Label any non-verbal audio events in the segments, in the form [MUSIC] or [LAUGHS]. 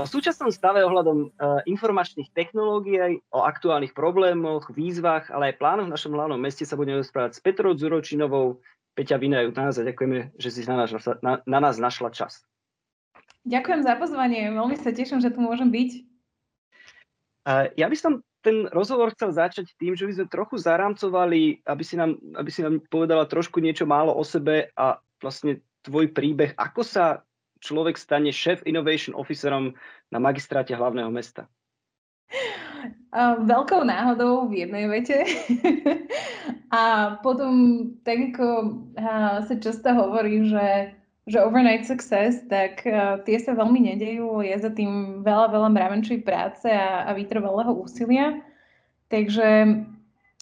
O súčasnom stave ohľadom uh, informačných technológií, o aktuálnych problémoch, výzvach, ale aj plánoch v našom hlavnom meste sa budeme rozprávať s Petrou Zuročinovou. Peťa Vinajú nás a ďakujeme, že si na nás, na, na nás našla čas. Ďakujem za pozvanie, veľmi sa teším, že tu môžem byť. Ja by som ten rozhovor chcel začať tým, že by sme trochu zarámcovali, aby si nám, aby si nám povedala trošku niečo málo o sebe a vlastne tvoj príbeh, ako sa človek stane šéf innovation officerom na magistráte hlavného mesta? Veľkou náhodou v jednej vete. [LAUGHS] a potom, tak ako sa často hovorí, že, že overnight success, tak tie sa veľmi nedejú. Je za tým veľa, veľa mravenčej práce a, a vytrvalého úsilia. Takže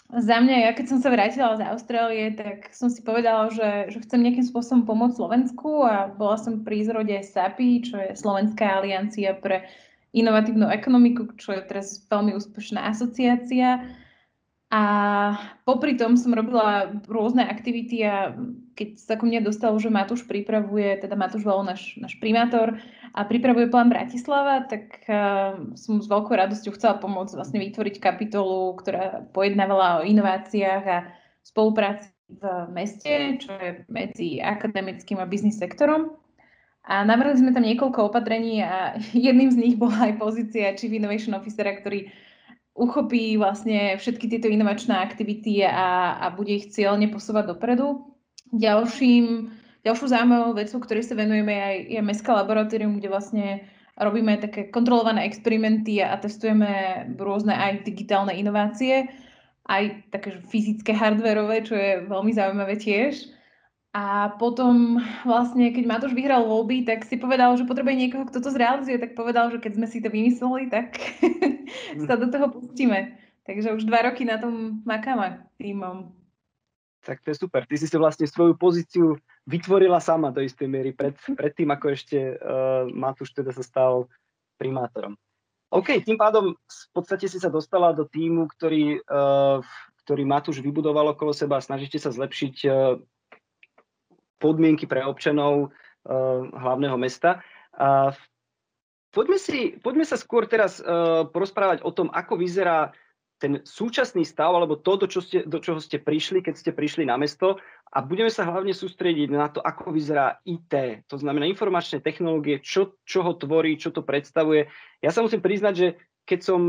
za mňa, ja keď som sa vrátila z Austrálie, tak som si povedala, že, že chcem nejakým spôsobom pomôcť Slovensku a bola som pri zrode SAPI, čo je Slovenská aliancia pre inovatívnu ekonomiku, čo je teraz veľmi úspešná asociácia. A popri tom som robila rôzne aktivity a keď sa ku mne dostalo, že Matúš pripravuje, teda Matúš bol náš, náš primátor a pripravuje plán Bratislava, tak uh, som s veľkou radosťou chcela pomôcť vlastne vytvoriť kapitolu, ktorá pojednávala o inováciách a spolupráci v meste, čo je medzi akademickým a biznis sektorom. A navrhli sme tam niekoľko opatrení a [LAUGHS] jedným z nich bola aj pozícia Chief Innovation Officera, ktorý uchopí vlastne všetky tieto inovačné aktivity a, a bude ich cieľne posúvať dopredu. Ďalším, ďalšou zaujímavou vecou, ktorej sa venujeme, je, je Mestská laboratórium, kde vlastne robíme také kontrolované experimenty a testujeme rôzne aj digitálne inovácie, aj také fyzické hardverové, čo je veľmi zaujímavé tiež. A potom vlastne, keď Matúš vyhral voľby, tak si povedal, že potrebuje niekoho, kto to zrealizuje, tak povedal, že keď sme si to vymysleli, tak [LAUGHS] sa do toho pustíme. Takže už dva roky na tom makáme týmom tak to je super. Ty si si vlastne svoju pozíciu vytvorila sama do istej miery pred, pred tým, ako ešte uh, Matúš teda sa stal primátorom. OK, tým pádom v podstate si sa dostala do týmu, ktorý, uh, ktorý Matúš vybudoval okolo seba a snažíte sa zlepšiť uh, podmienky pre občanov uh, hlavného mesta. Uh, poďme, si, poďme sa skôr teraz uh, porozprávať o tom, ako vyzerá ten súčasný stav, alebo to, do, čo ste, do čoho ste prišli, keď ste prišli na mesto a budeme sa hlavne sústrediť na to, ako vyzerá IT, to znamená informačné technológie, čo, čo ho tvorí, čo to predstavuje. Ja sa musím priznať, že keď som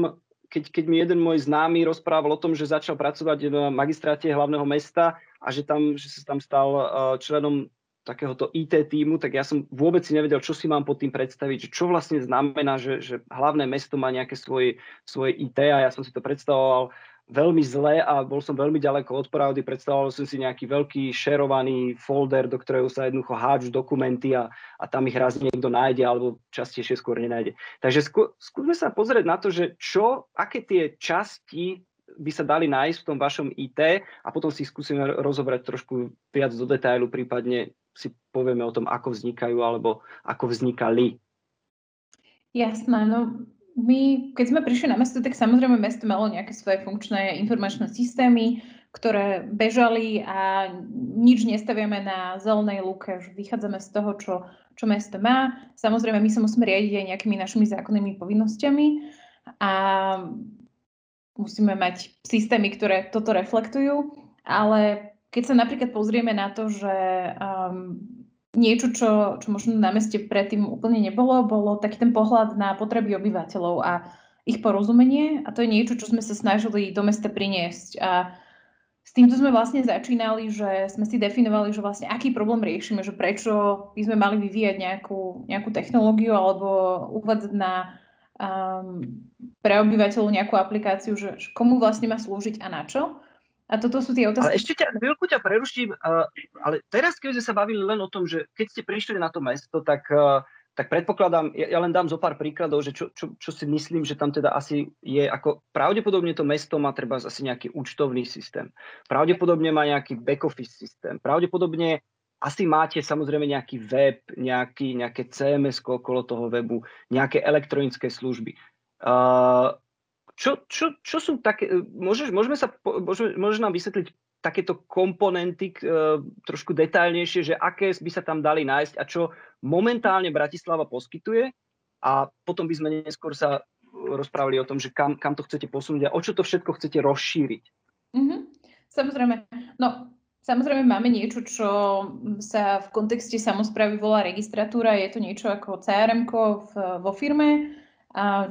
keď, keď mi jeden môj známy rozprával o tom, že začal pracovať na magistráte hlavného mesta a že, tam, že sa tam stal uh, členom takéhoto IT týmu, tak ja som vôbec si nevedel, čo si mám pod tým predstaviť, čo vlastne znamená, že, že hlavné mesto má nejaké svoje, svoje IT a ja som si to predstavoval veľmi zle a bol som veľmi ďaleko od pravdy. Predstavoval som si nejaký veľký šerovaný folder, do ktorého sa jednoducho hádžu dokumenty a, a tam ich raz niekto nájde alebo častejšie skôr nenájde. Takže skú, skúsme sa pozrieť na to, že čo, aké tie časti by sa dali nájsť v tom vašom IT a potom si skúsime rozobrať trošku viac do detailu, prípadne si povieme o tom, ako vznikajú alebo ako vznikali. Jasné, no my, keď sme prišli na mesto, tak samozrejme mesto malo nejaké svoje funkčné informačné systémy, ktoré bežali a nič nestaviame na zelenej lúke, že vychádzame z toho, čo, čo mesto má. Samozrejme, my sa musíme riadiť aj nejakými našimi zákonnými povinnosťami a musíme mať systémy, ktoré toto reflektujú, ale keď sa napríklad pozrieme na to, že um, niečo, čo, čo možno na meste predtým úplne nebolo, bolo taký ten pohľad na potreby obyvateľov a ich porozumenie a to je niečo, čo sme sa snažili do mesta priniesť a s týmto sme vlastne začínali, že sme si definovali, že vlastne aký problém riešime, že prečo by sme mali vyvíjať nejakú, nejakú technológiu alebo uvádzať na um, pre obyvateľov nejakú aplikáciu, že komu vlastne má slúžiť a na čo. A toto sú tie otázky. Ale ešte ťa, chvíľku ťa preruším, uh, ale teraz, keď sme sa bavili len o tom, že keď ste prišli na to mesto, tak, uh, tak predpokladám, ja, ja len dám zo pár príkladov, že čo, čo, čo si myslím, že tam teda asi je, ako pravdepodobne to mesto má treba asi nejaký účtovný systém, pravdepodobne má nejaký back-office systém, pravdepodobne asi máte samozrejme nejaký web, nejaký, nejaké CMS okolo toho webu, nejaké elektronické služby. Uh, čo, čo, čo sú také, môžeš, môžeme sa, môžeme, môžeš nám vysvetliť takéto komponenty uh, trošku detailnejšie, že aké by sa tam dali nájsť a čo momentálne Bratislava poskytuje a potom by sme neskôr sa rozprávali o tom, že kam, kam to chcete posunúť a o čo to všetko chcete rozšíriť. Mm-hmm. Samozrejme. No, samozrejme máme niečo, čo sa v kontexte samozprávy volá registratúra. Je to niečo ako crm vo firme,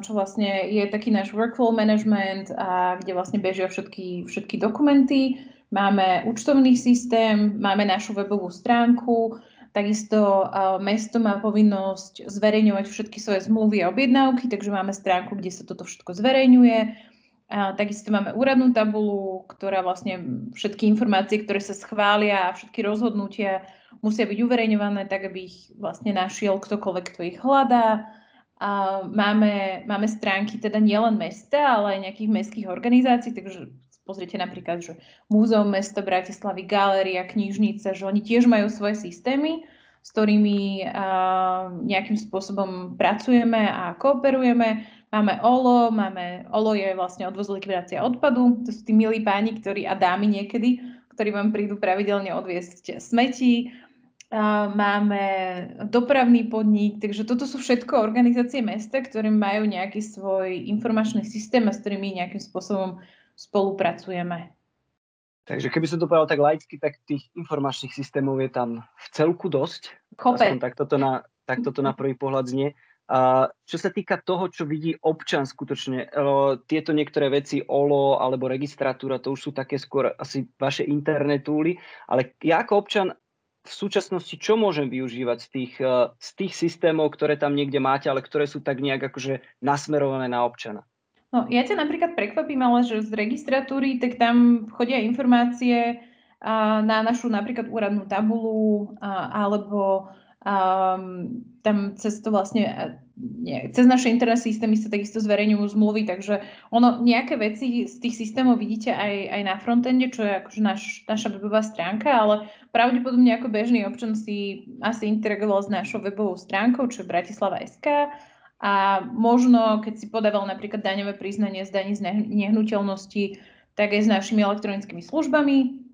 čo vlastne je taký náš workflow management, kde vlastne bežia všetky, všetky dokumenty. Máme účtovný systém, máme našu webovú stránku, takisto mesto má povinnosť zverejňovať všetky svoje zmluvy a objednávky, takže máme stránku, kde sa toto všetko zverejňuje. A takisto máme úradnú tabulu, ktorá vlastne všetky informácie, ktoré sa schvália a všetky rozhodnutia musia byť uverejňované, tak aby ich vlastne našiel ktokoľvek, kto ich hľadá. Máme, máme stránky teda nielen mesta, ale aj nejakých mestských organizácií, takže pozrite napríklad, že Múzeum mesta Bratislavy, Galéria, knižnica, že oni tiež majú svoje systémy, s ktorými uh, nejakým spôsobom pracujeme a kooperujeme. Máme OLO, máme, OLO je vlastne odvoz likvidácia odpadu, to sú tí milí páni, ktorí a dámy niekedy, ktorí vám prídu pravidelne odviesť smeti máme dopravný podnik, takže toto sú všetko organizácie mesta, ktoré majú nejaký svoj informačný systém a s ktorými nejakým spôsobom spolupracujeme. Takže keby som to povedal tak laicky, tak tých informačných systémov je tam v celku dosť. Kope. Tak toto na, tak toto na prvý pohľad znie. A čo sa týka toho, čo vidí občan skutočne, tieto niektoré veci, OLO alebo registratúra, to už sú také skôr asi vaše internetúly, ale ja ako občan v súčasnosti čo môžem využívať z tých, eh, z tých systémov, ktoré tam niekde máte, ale ktoré sú tak nejak akože nasmerované na občana? No, ja ťa napríklad prekvapím, ale že z registratúry, tak tam chodia informácie a, na našu napríklad úradnú tabulu a, alebo um, tam cez to vlastne nie, cez naše internet systémy sa takisto zverejňujú zmluvy, takže ono, nejaké veci z tých systémov vidíte aj, aj na frontende, čo je akože naš, naša webová stránka, ale pravdepodobne ako bežný občan si asi interagoval s našou webovou stránkou, čo je Bratislava.sk a možno, keď si podával napríklad daňové priznanie z daní z nehnuteľnosti, tak aj s našimi elektronickými službami.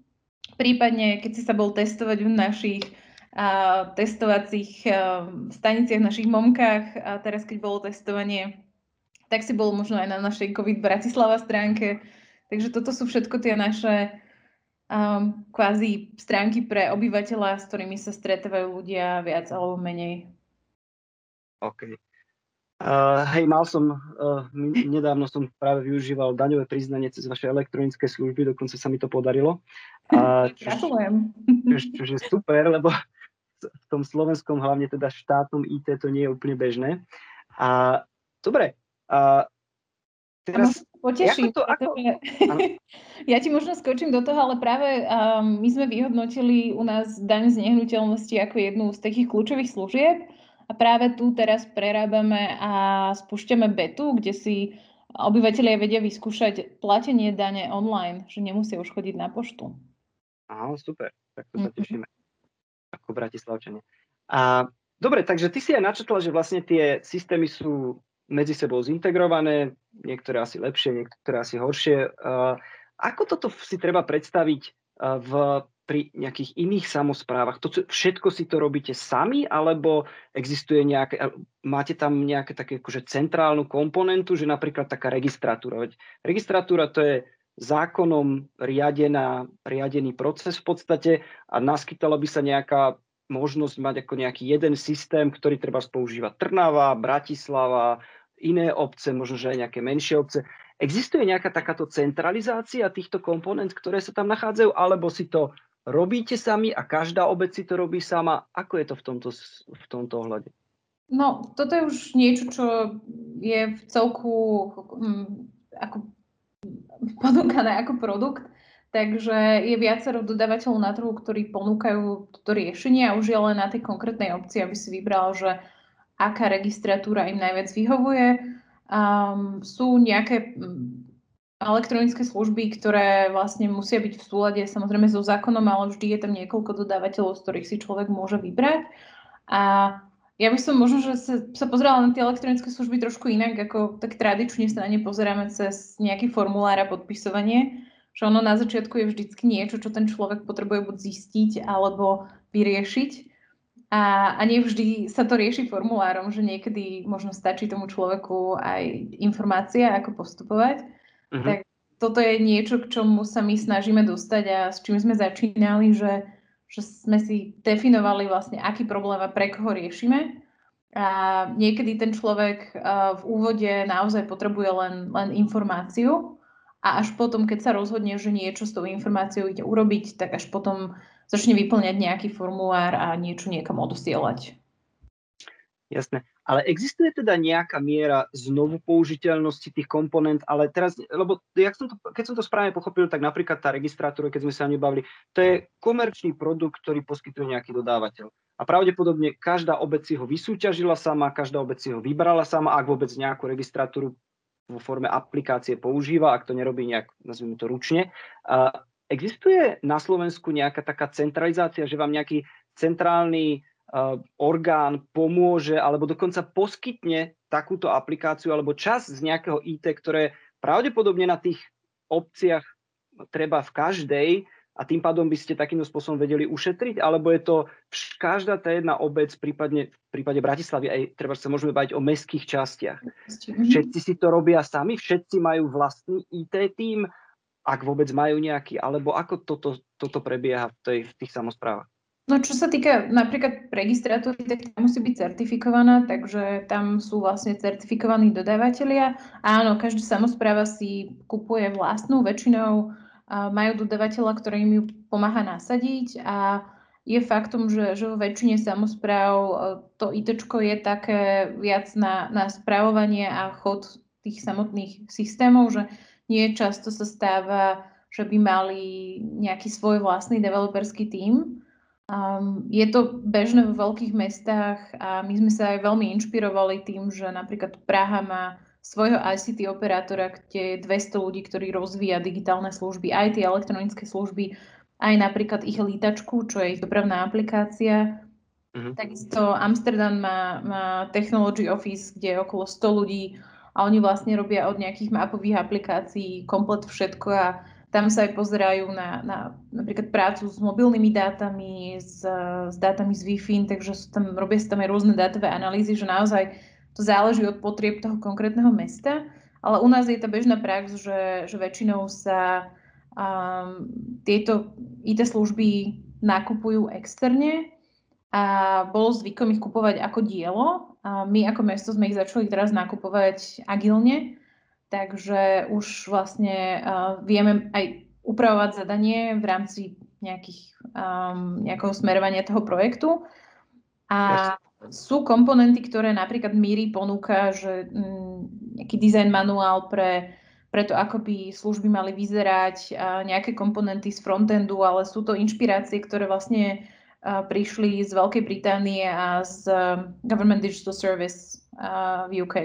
Prípadne, keď si sa bol testovať v našich testovacích staniciach, našich momkách a teraz, keď bolo testovanie, tak si bol možno aj na našej COVID Bratislava stránke. Takže toto sú všetko tie naše um, kvázi stránky pre obyvateľa, s ktorými sa stretávajú ľudia viac alebo menej. OK. Uh, hej, mal som, uh, nedávno som práve využíval daňové priznanie cez vaše elektronické služby, dokonca sa mi to podarilo. Uh, [LAUGHS] Gratulujem. Čo, čo, čo je super, lebo v tom slovenskom, hlavne teda štátnom IT to nie je úplne bežné. A dobre, a teraz... Poteším. To, ako... [LAUGHS] ja ti možno skočím do toho, ale práve um, my sme vyhodnotili u nás daň z nehnuteľnosti ako jednu z takých kľúčových služieb a práve tu teraz prerábame a spúšťame betu, kde si obyvateľia vedia vyskúšať platenie dane online, že nemusia už chodiť na poštu. Aha, super, tak to sa tešíme ako Bratislavčania. A dobre, takže ty si aj načetla, že vlastne tie systémy sú medzi sebou zintegrované, niektoré asi lepšie, niektoré asi horšie. Ako toto si treba predstaviť v, pri nejakých iných samozprávach? To, všetko si to robíte sami, alebo existuje nejaké, máte tam nejaké také akože centrálnu komponentu, že napríklad taká registratúra. Veď registratúra to je zákonom riadená, riadený proces v podstate a naskytala by sa nejaká možnosť mať ako nejaký jeden systém, ktorý treba používať Trnava, Bratislava, iné obce, možno, že aj nejaké menšie obce. Existuje nejaká takáto centralizácia týchto komponent, ktoré sa tam nachádzajú, alebo si to robíte sami a každá obec si to robí sama? Ako je to v tomto, v tomto ohľade? No, toto je už niečo, čo je v celku hm, ako ponúkané ako produkt. Takže je viacero dodávateľov na trhu, ktorí ponúkajú toto riešenie a už je len na tej konkrétnej opcii, aby si vybral, že aká registratúra im najviac vyhovuje. Um, sú nejaké elektronické služby, ktoré vlastne musia byť v súlade samozrejme so zákonom, ale vždy je tam niekoľko dodávateľov, z ktorých si človek môže vybrať. A ja by som možno, že sa, sa pozerala na tie elektronické služby trošku inak, ako tak tradične sa na ne pozeráme cez nejaký formulár a podpisovanie, že ono na začiatku je vždycky niečo, čo ten človek potrebuje buď zistiť alebo vyriešiť. A, a nevždy sa to rieši formulárom, že niekedy možno stačí tomu človeku aj informácia, ako postupovať. Uh-huh. Tak toto je niečo, k čomu sa my snažíme dostať a s čím sme začínali, že, že sme si definovali vlastne, aký problém a pre koho riešime. A niekedy ten človek v úvode naozaj potrebuje len, len informáciu a až potom, keď sa rozhodne, že niečo s tou informáciou ide urobiť, tak až potom začne vyplňať nejaký formulár a niečo niekam odosielať. Jasné. Ale existuje teda nejaká miera znovu použiteľnosti tých komponent, ale teraz, lebo jak som to, keď som to správne pochopil, tak napríklad tá registrátora, keď sme sa o nej bavili, to je komerčný produkt, ktorý poskytuje nejaký dodávateľ. A pravdepodobne každá obec si ho vysúťažila sama, každá obec si ho vybrala sama, ak vôbec nejakú registratúru vo forme aplikácie používa, ak to nerobí nejak, nazvime to ručne. Uh, existuje na Slovensku nejaká taká centralizácia, že vám nejaký centrálny orgán pomôže alebo dokonca poskytne takúto aplikáciu alebo čas z nejakého IT, ktoré pravdepodobne na tých obciach treba v každej, a tým pádom by ste takýmto spôsobom vedeli ušetriť, alebo je to každá tá jedna obec, prípadne v prípade Bratislavy, aj treba sa môžeme baviť o mestských častiach. Mhm. Všetci si to robia sami, všetci majú vlastný IT tým, ak vôbec majú nejaký, alebo ako toto, toto prebieha v, tej, v tých samozprávach? No čo sa týka napríklad registratúry, tak tam musí byť certifikovaná, takže tam sú vlastne certifikovaní dodávateľia. Áno, každá samozpráva si kupuje vlastnú, väčšinou majú dodávateľa, ktorý im ju pomáha nasadiť a je faktom, že, že vo väčšine samozpráv e, to IT je také viac na, na správovanie a chod tých samotných systémov, že nie často sa stáva, že by mali nejaký svoj vlastný developerský tím. Um, je to bežné vo veľkých mestách a my sme sa aj veľmi inšpirovali tým, že napríklad Praha má svojho ICT operátora, kde je 200 ľudí, ktorí rozvíja digitálne služby, aj tie elektronické služby, aj napríklad ich lítačku, čo je ich dopravná aplikácia. Mm-hmm. Takisto Amsterdam má, má Technology Office, kde je okolo 100 ľudí a oni vlastne robia od nejakých mapových aplikácií komplet všetko a tam sa aj pozerajú na, na napríklad prácu s mobilnými dátami, s, s dátami z Wi-Fi, takže sú tam, robia sa tam aj rôzne dátové analýzy, že naozaj to záleží od potrieb toho konkrétneho mesta, ale u nás je tá bežná prax, že, že väčšinou sa um, tieto IT služby nakupujú externe a bolo zvykom ich kupovať ako dielo. A my ako mesto sme ich začali teraz nakupovať agilne, takže už vlastne uh, vieme aj upravovať zadanie v rámci nejakých, um, nejakého smerovania toho projektu. A sú komponenty, ktoré napríklad Miri ponúka, že mm, nejaký design manuál pre, pre to, ako by služby mali vyzerať, a nejaké komponenty z frontendu, ale sú to inšpirácie, ktoré vlastne a, prišli z Veľkej Británie a z um, Government Digital Service a, v UK.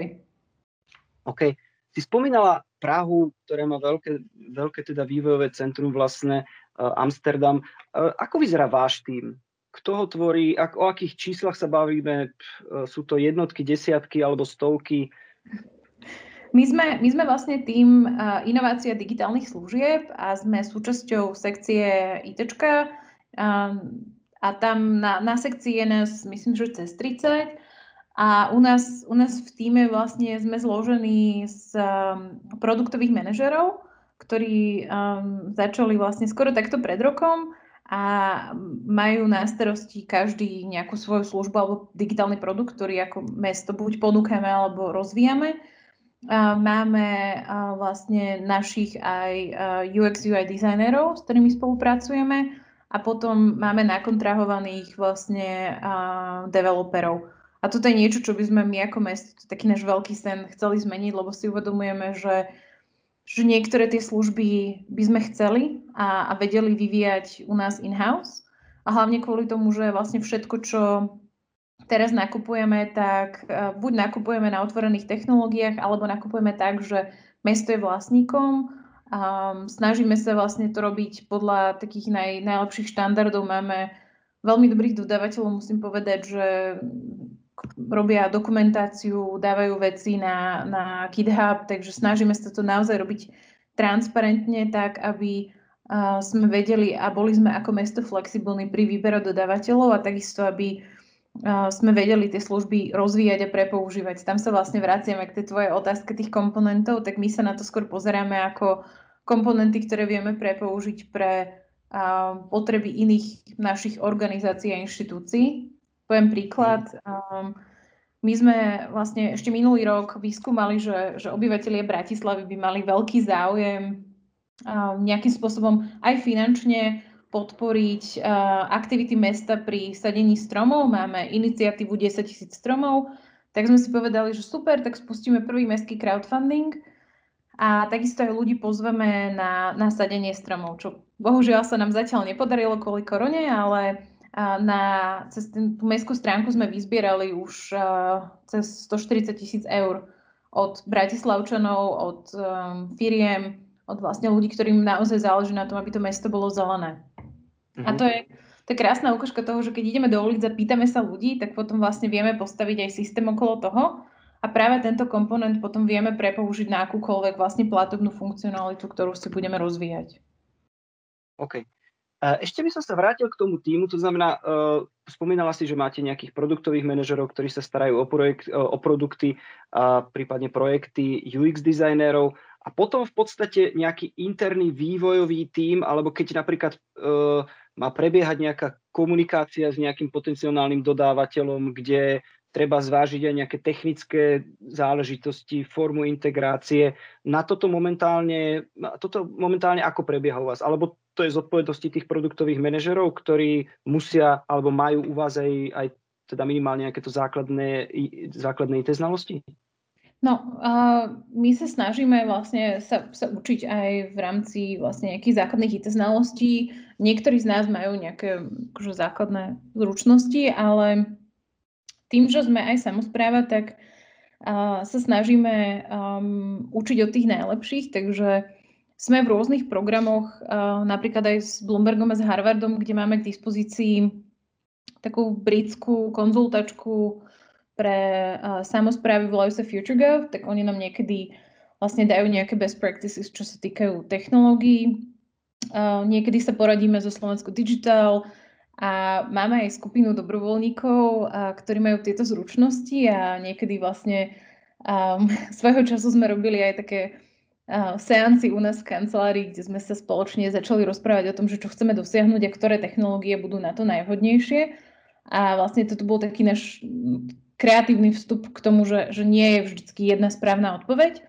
OK. Si spomínala Prahu, ktorá má veľké, veľké teda vývojové centrum vlastne, Amsterdam. Ako vyzerá váš tým? kto ho tvorí, ak, o akých číslach sa bavíme, sú to jednotky, desiatky alebo stovky? My sme, my sme vlastne tým inovácia digitálnych služieb a sme súčasťou sekcie IT. Um, a tam na, na sekcii je nás, myslím, že cez 30. A u nás, u nás v týme vlastne sme zložení z um, produktových manažerov, ktorí um, začali vlastne skoro takto pred rokom a majú na starosti každý nejakú svoju službu alebo digitálny produkt, ktorý ako mesto buď ponúkame alebo rozvíjame. Máme vlastne našich aj UX UI dizajnerov, s ktorými spolupracujeme a potom máme nakontrahovaných vlastne developerov. A toto je niečo, čo by sme my ako mesto, taký náš veľký sen chceli zmeniť, lebo si uvedomujeme, že že niektoré tie služby by sme chceli a, a vedeli vyvíjať u nás in-house. A hlavne kvôli tomu, že vlastne všetko, čo teraz nakupujeme, tak uh, buď nakupujeme na otvorených technológiách, alebo nakupujeme tak, že mesto je vlastníkom. Um, snažíme sa vlastne to robiť podľa takých naj, najlepších štandardov. Máme veľmi dobrých dodávateľov, musím povedať, že robia dokumentáciu, dávajú veci na, na GitHub, takže snažíme sa to naozaj robiť transparentne tak, aby uh, sme vedeli a boli sme ako mesto flexibilní pri výbere dodávateľov a takisto, aby sme vedeli tie služby rozvíjať a prepoužívať. Tam sa vlastne vraciame k tej tvojej otázke tých komponentov, tak my sa na to skôr pozeráme ako komponenty, ktoré vieme prepoužiť pre potreby iných našich organizácií a inštitúcií. Poviem príklad. Um, my sme vlastne ešte minulý rok vyskúmali, že, že obyvateľie Bratislavy by mali veľký záujem nejakým spôsobom aj finančne podporiť aktivity mesta pri sadení stromov. Máme iniciatívu 10 tisíc stromov, tak sme si povedali, že super, tak spustíme prvý mestský crowdfunding a takisto aj ľudí pozveme na, na sadenie stromov, čo bohužiaľ sa nám zatiaľ nepodarilo kvôli korone, ale na, cez ten, tú mestskú stránku sme vyzbierali už uh, cez 140 tisíc eur od Bratislavčanov, od um, firiem, od vlastne ľudí, ktorým naozaj záleží na tom, aby to mesto bolo zelené. Mm-hmm. A to je, to je krásna ukážka toho, že keď ideme do ulic a pýtame sa ľudí, tak potom vlastne vieme postaviť aj systém okolo toho a práve tento komponent potom vieme prepoužiť na akúkoľvek vlastne platobnú funkcionalitu, ktorú si budeme rozvíjať. OK. Ešte by som sa vrátil k tomu týmu, to znamená, uh, spomínala si, že máte nejakých produktových manažerov, ktorí sa starajú o, projekt, o produkty, a prípadne projekty UX dizajnérov a potom v podstate nejaký interný vývojový tím, alebo keď napríklad má prebiehať nejaká komunikácia s nejakým potenciálnym dodávateľom, kde treba zvážiť aj nejaké technické záležitosti, formu integrácie. Na toto momentálne, toto momentálne ako prebieha u vás? Alebo to je zodpovednosti tých produktových manažerov, ktorí musia alebo majú u vás aj, aj teda minimálne nejaké to základné, základné IT znalosti? No, uh, my sa snažíme vlastne sa, sa učiť aj v rámci vlastne nejakých základných IT znalostí. Niektorí z nás majú nejaké akože, základné zručnosti, ale tým, že sme aj samozpráva, tak sa snažíme um, učiť od tých najlepších, takže sme v rôznych programoch, uh, napríklad aj s Bloombergom a s Harvardom, kde máme k dispozícii takú britskú konzultačku pre uh, samozprávy, volajú sa FutureGov, tak oni nám niekedy vlastne dajú nejaké best practices, čo sa týkajú technológií. Uh, niekedy sa poradíme so Slovenskou Digital, a máme aj skupinu dobrovoľníkov, ktorí majú tieto zručnosti a niekedy vlastne um, [LAUGHS] svojho času sme robili aj také uh, seanci u nás v kancelárii, kde sme sa spoločne začali rozprávať o tom, že čo chceme dosiahnuť a ktoré technológie budú na to najvhodnejšie. A vlastne toto bol taký náš kreatívny vstup k tomu, že, že nie je vždy jedna správna odpoveď.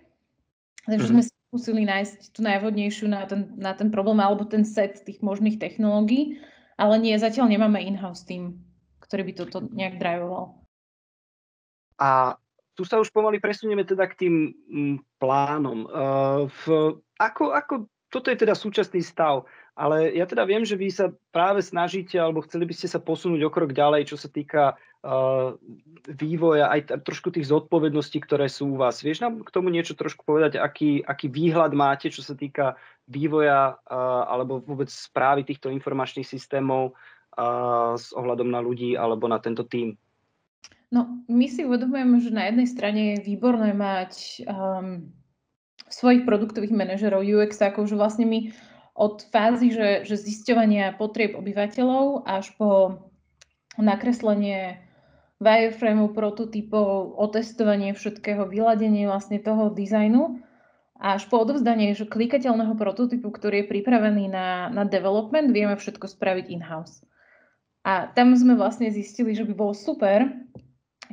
Takže mm-hmm. sme skúsili nájsť tú najvhodnejšiu na ten, na ten problém alebo ten set tých možných technológií ale nie, zatiaľ nemáme in-house tým, ktorý by toto nejak drivoval. A tu sa už pomaly presunieme teda k tým mm, plánom. Uh, v, ako, ako, toto je teda súčasný stav, ale ja teda viem, že vy sa práve snažíte, alebo chceli by ste sa posunúť o krok ďalej, čo sa týka vývoja, aj trošku tých zodpovedností, ktoré sú u vás. Vieš nám k tomu niečo trošku povedať, aký, aký výhľad máte, čo sa týka vývoja alebo vôbec správy týchto informačných systémov s ohľadom na ľudí alebo na tento tím? No, my si uvedomujeme, že na jednej strane je výborné mať um, svojich produktových manažerov UX, ako že vlastne my od fázy, že, že zisťovania potrieb obyvateľov až po nakreslenie wireframeu, prototypov, otestovanie všetkého, vyladenie vlastne toho dizajnu, až po odovzdanie klikateľného prototypu, ktorý je pripravený na, na development, vieme všetko spraviť in-house. A tam sme vlastne zistili, že by bolo super,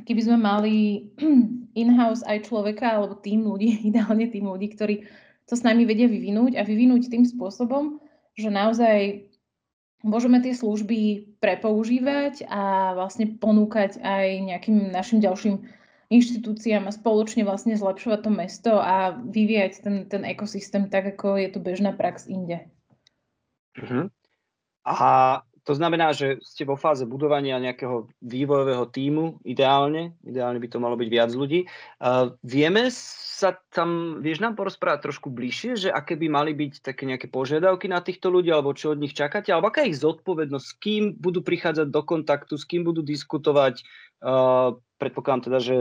keby sme mali [CLEARS THROAT] in-house aj človeka alebo tým ľudí, [LAUGHS] ideálne tým ľudí, ktorí to s nami vedia vyvinúť a vyvinúť tým spôsobom, že naozaj môžeme tie služby prepoužívať a vlastne ponúkať aj nejakým našim ďalším inštitúciám a spoločne vlastne zlepšovať to mesto a vyvíjať ten, ten ekosystém tak, ako je to bežná prax inde. Uh-huh. A to znamená, že ste vo fáze budovania nejakého vývojového týmu, ideálne, ideálne by to malo byť viac ľudí. Uh, vieme sa tam, vieš nám porozprávať trošku bližšie, že aké by mali byť také nejaké požiadavky na týchto ľudí, alebo čo od nich čakáte, alebo aká je ich zodpovednosť, s kým budú prichádzať do kontaktu, s kým budú diskutovať. Uh, predpokladám teda, že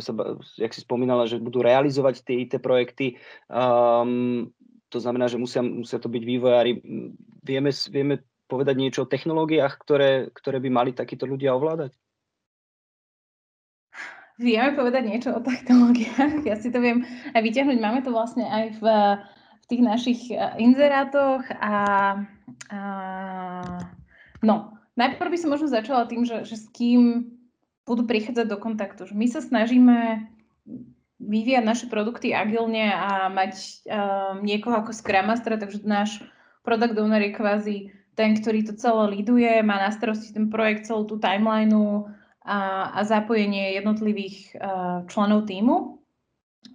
sa, jak si spomínala, že budú realizovať tie IT projekty. Um, to znamená, že musia, musia to byť vývojári. Vieme, vieme povedať niečo o technológiách, ktoré, ktoré by mali takíto ľudia ovládať? vieme povedať niečo o technológiách. Ja si to viem aj vyťahnuť. Máme to vlastne aj v, v tých našich eh, inzerátoch a, a no, najprv by som možno začala tým, že, že s kým budú prichádzať do kontaktu. My sa snažíme vyvíjať naše produkty agilne a mať um, niekoho ako Scrum Master, takže náš product owner je kvázi ten, ktorý to celé liduje, má na starosti ten projekt, celú tú timelineu a, a zapojenie jednotlivých uh, členov týmu.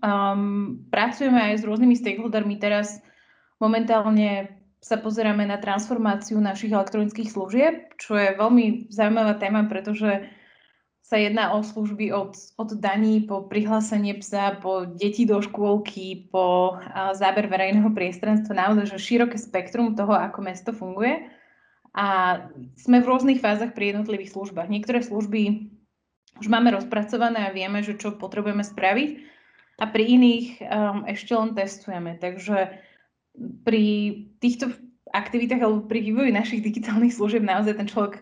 Um, pracujeme aj s rôznymi stakeholdermi. Teraz momentálne sa pozeráme na transformáciu našich elektronických služieb, čo je veľmi zaujímavá téma, pretože sa jedná o služby od, od daní po prihlásenie psa, po deti do škôlky, po a, záber verejného priestranstva, naozaj že široké spektrum toho, ako mesto funguje. A sme v rôznych fázach pri jednotlivých službách. Niektoré služby už máme rozpracované a vieme, že čo potrebujeme spraviť a pri iných um, ešte len testujeme. Takže pri týchto aktivitách alebo pri vývoji našich digitálnych služieb naozaj ten človek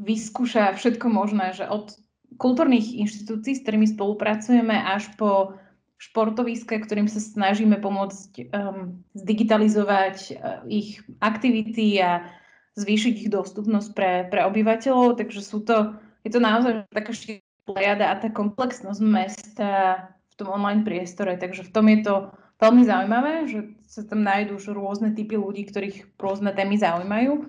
vyskúša všetko možné, že od kultúrnych inštitúcií, s ktorými spolupracujeme, až po športoviska, ktorým sa snažíme pomôcť um, zdigitalizovať uh, ich aktivity a zvýšiť ich dostupnosť pre, pre obyvateľov. Takže sú to, je to naozaj taká plejada a tá komplexnosť mesta v tom online priestore. Takže v tom je to veľmi zaujímavé, že sa tam nájdú už rôzne typy ľudí, ktorých rôzne témy zaujímajú.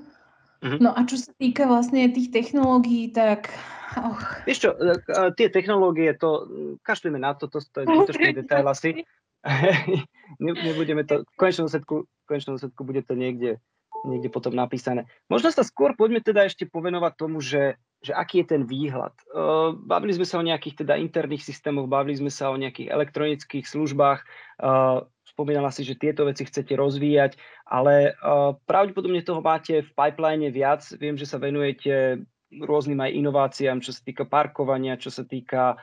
Mm-hmm. No a čo sa týka vlastne tých technológií, tak Oh. Vieš čo, e, e, tie technológie, to kašlíme na to, to, to je zbytočný detail asi. [LAUGHS] Nebudeme to, v konečnom v konečnom setku bude to niekde, niekde potom napísané. Možno sa skôr poďme teda ešte povenovať tomu, že, že aký je ten výhľad. Uh, bavili sme sa o nejakých teda interných systémoch, bavili sme sa o nejakých elektronických službách, uh, spomínala si, že tieto veci chcete rozvíjať, ale uh, pravdepodobne toho máte v pipeline viac. Viem, že sa venujete rôznym aj inováciám, čo sa týka parkovania, čo sa týka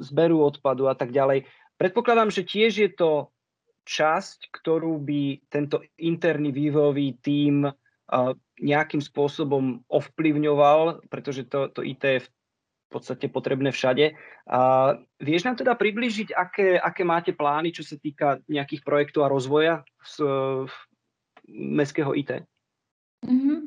zberu odpadu a tak ďalej. Predpokladám, že tiež je to časť, ktorú by tento interný vývojový tím nejakým spôsobom ovplyvňoval, pretože to, to IT je v podstate potrebné všade. A vieš nám teda približiť, aké, aké máte plány, čo sa týka nejakých projektov a rozvoja z, mestského IT? Mm-hmm.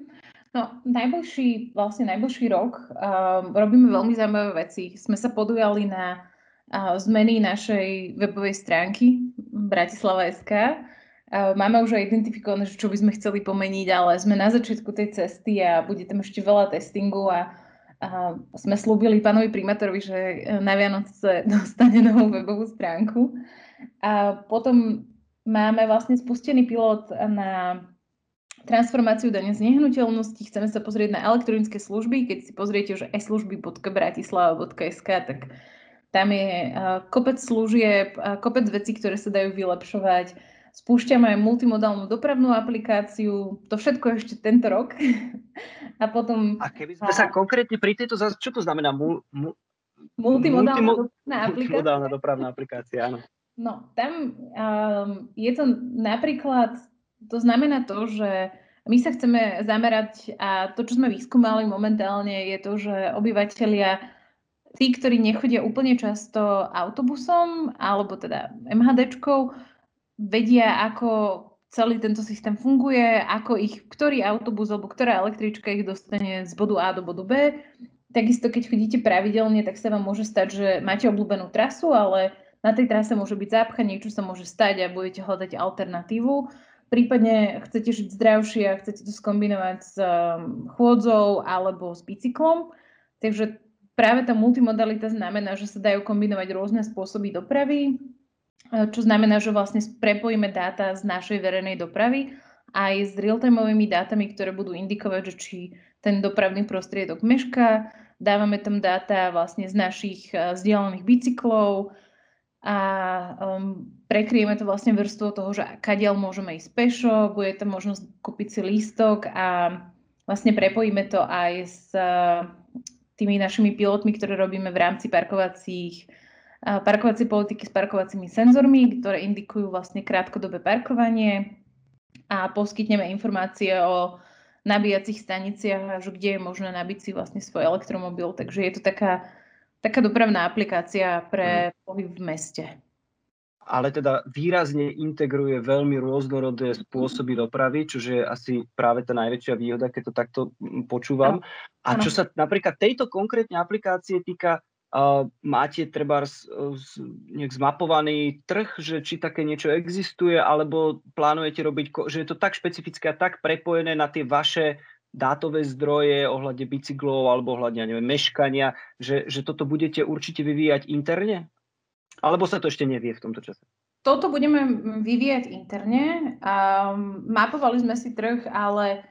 No, najbližší, vlastne najbližší rok uh, robíme veľmi zaujímavé veci. Sme sa podujali na uh, zmeny našej webovej stránky Bratislava.sk. Uh, máme už aj identifikované, čo by sme chceli pomeniť, ale sme na začiatku tej cesty a bude tam ešte veľa testingu a uh, sme slúbili pánovi primátorovi, že na Vianoce [LAUGHS] dostane novú webovú stránku. A potom máme vlastne spustený pilot na transformáciu dane z nehnuteľnosti, chceme sa pozrieť na elektronické služby. Keď si pozriete, že e-služby.bratislava.sk, tak tam je kopec služieb, kopec vecí, ktoré sa dajú vylepšovať. Spúšťame aj multimodálnu dopravnú aplikáciu, to všetko ešte tento rok. [LAUGHS] a potom... A keby sme sa konkrétne pri tejto, čo to znamená? Mul, mul, multimodálna, multimo, dopravná multimodálna dopravná aplikácia, áno. No, tam um, je to napríklad to znamená to, že my sa chceme zamerať a to, čo sme vyskúmali momentálne, je to, že obyvateľia, tí, ktorí nechodia úplne často autobusom alebo teda MHDčkou, vedia, ako celý tento systém funguje, ako ich, ktorý autobus alebo ktorá električka ich dostane z bodu A do bodu B. Takisto, keď chodíte pravidelne, tak sa vám môže stať, že máte obľúbenú trasu, ale na tej trase môže byť zápcha, niečo sa môže stať a budete hľadať alternatívu prípadne chcete žiť zdravšie a chcete to skombinovať s um, chôdzou alebo s bicyklom. Takže práve tá multimodalita znamená, že sa dajú kombinovať rôzne spôsoby dopravy, čo znamená, že vlastne prepojíme dáta z našej verejnej dopravy aj s real-timeovými dátami, ktoré budú indikovať, že či ten dopravný prostriedok meška. Dávame tam dáta vlastne z našich vzdialených bicyklov, a um, prekryjeme to vlastne vrstvou toho, že kadiaľ môžeme ísť pešo, bude tam možnosť kúpiť si lístok a vlastne prepojíme to aj s uh, tými našimi pilotmi, ktoré robíme v rámci parkovacích uh, parkovacej politiky s parkovacími senzormi, ktoré indikujú vlastne krátkodobé parkovanie a poskytneme informácie o nabíjacích staniciach, že kde je možné nabiť si vlastne svoj elektromobil. Takže je to taká taká dopravná aplikácia pre mhm. pohyb v meste. Ale teda výrazne integruje veľmi rôznorodé spôsoby dopravy, čo je asi práve tá najväčšia výhoda, keď to takto počúvam. A čo sa napríklad tejto konkrétne aplikácie týka, Uh, máte treba nejak zmapovaný trh, že či také niečo existuje, alebo plánujete robiť, že je to tak špecifické a tak prepojené na tie vaše dátové zdroje ohľadne bicyklov alebo ohľadne neviem, meškania, že, že toto budete určite vyvíjať interne? Alebo sa to ešte nevie v tomto čase? Toto budeme vyvíjať interne. Um, mapovali sme si trh, ale